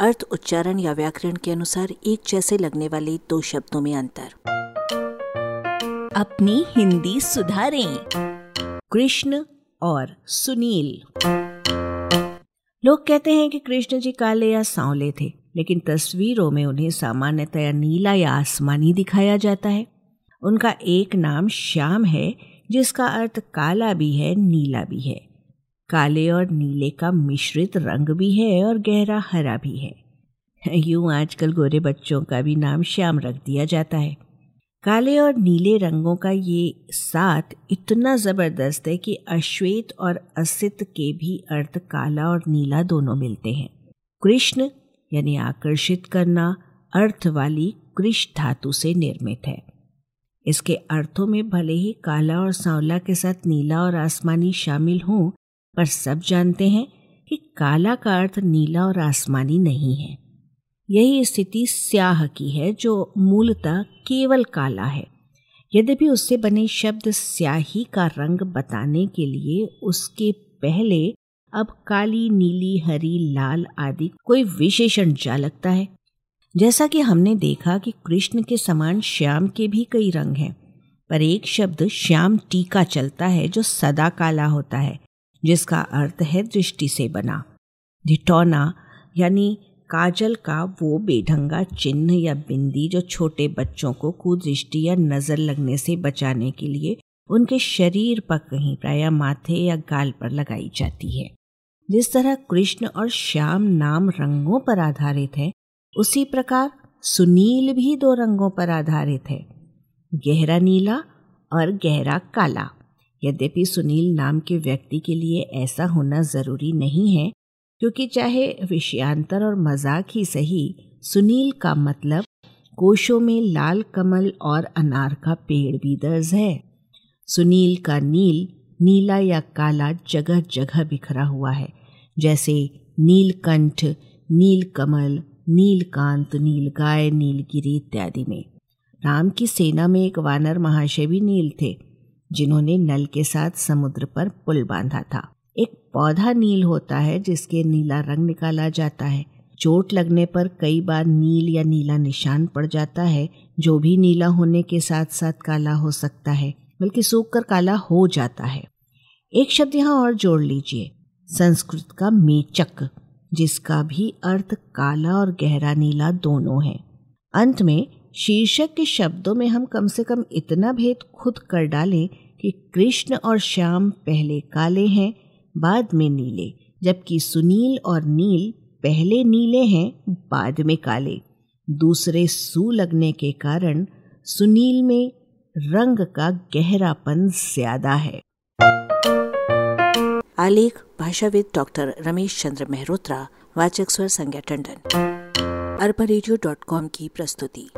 अर्थ, उच्चारण या व्याकरण के अनुसार एक जैसे लगने वाले दो शब्दों में अंतर। अपनी हिंदी सुधारें। कृष्ण और सुनील। लोग कहते हैं कि कृष्ण जी काले या सांवले थे, लेकिन तस्वीरों में उन्हें सामान्यतया नीला या आसमानी दिखाया जाता है। उनका एक नाम श्याम है, जिसका अर्थ काला भी है, नीला भी है। काले और नीले का मिश्रित रंग भी है और गहरा हरा भी है। यूँ आजकल गोरे बच्चों का भी नाम श्याम रख दिया जाता है। काले और नीले रंगों का ये साथ इतना ज़बरदस्त है कि अश्वेत और असित के भी अर्थ काला और नीला दोनों मिलते हैं। कृष्ण, यानी आकर्षित करना, अर्थ वाली कृष धातु से निर्मित है। इसके अर्थों में भले ही काला और सांवला के साथ नीला और आसमानी शामिल हों पर सब जानते हैं कि काला का अर्थ नीला और आसमानी नहीं है। यही स्थिति स्याह की है, जो मूलतः केवल काला है। यद्यपि उससे बने शब्द स्याही का रंग बताने के लिए उसके पहले अब काली, नीली, हरी, लाल आदि कोई विशेषण जा लगता है। जैसा कि हमने देखा कि कृष्ण के समान श्याम के भी कई रंग हैं, पर एक शब्द श्याम टीका चलता है जो सदा काला होता है। जिसका अर्थ है दृष्टि से बना। ढिटौना यानी काजल का वो बेढंगा चिन्ह या बिंदी जो छोटे बच्चों को कुदृष्टि या नज़र लगने से बचाने के लिए उनके शरीर पर कहीं प्राय माथे या गाल पर लगाई जाती है। जिस तरह कृष्ण और श्याम नाम रंगों पर आधारित है, उसी प्रकार सुनील भी दो रंगों पर आधारित है। गहरा नीला और गहरा काला। यद्यपि सुनील नाम के व्यक्ति के लिए ऐसा होना ज़रूरी नहीं है, क्योंकि चाहे विषयांतर और मज़ाक ही सही, सुनील का मतलब कोशों में लाल कमल और अनार का पेड़ भी दर्ज है। सुनील का नील, नीला या काला जगह जगह बिखरा हुआ है, जैसे नीलकंठ, नील नीलकमल नीलकांत नीलगाय नीलगिरी इत्यादि में। राम की सेना में एक वानर महाशय भी नील थे। जिन्होंने नल के साथ समुद्र पर पुल बांधा था। एक पौधा नील होता है, जिसके नीला रंग निकाला जाता है। चोट लगने पर कई बार नील या नीला निशान पड़ जाता है, जो भी नीला होने के साथ साथ काला हो सकता है, बल्कि सूख कर काला हो जाता है। एक शब्द यहाँ और जोड़ लीजिए। संस्कृत का मेचक, जिसका भी अर्थ काला और गहरा नीला दोनों है। अंत में शीर्षक के शब्दों में हम कम से कम इतना भेद खुद कर डालें कि कृष्ण और श्याम पहले काले हैं, बाद में नीले, जबकि सुनील और नील पहले नीले हैं, बाद में काले। दूसरे सू लगने के कारण सुनील में रंग का गहरापन ज़्यादा है। आलेख, भाषाविद डॉक्टर रमेश चंद्र मेहरोत्रा, वाचक स्वर संज्ञा टंडन। अरबा की प्रस्तुति।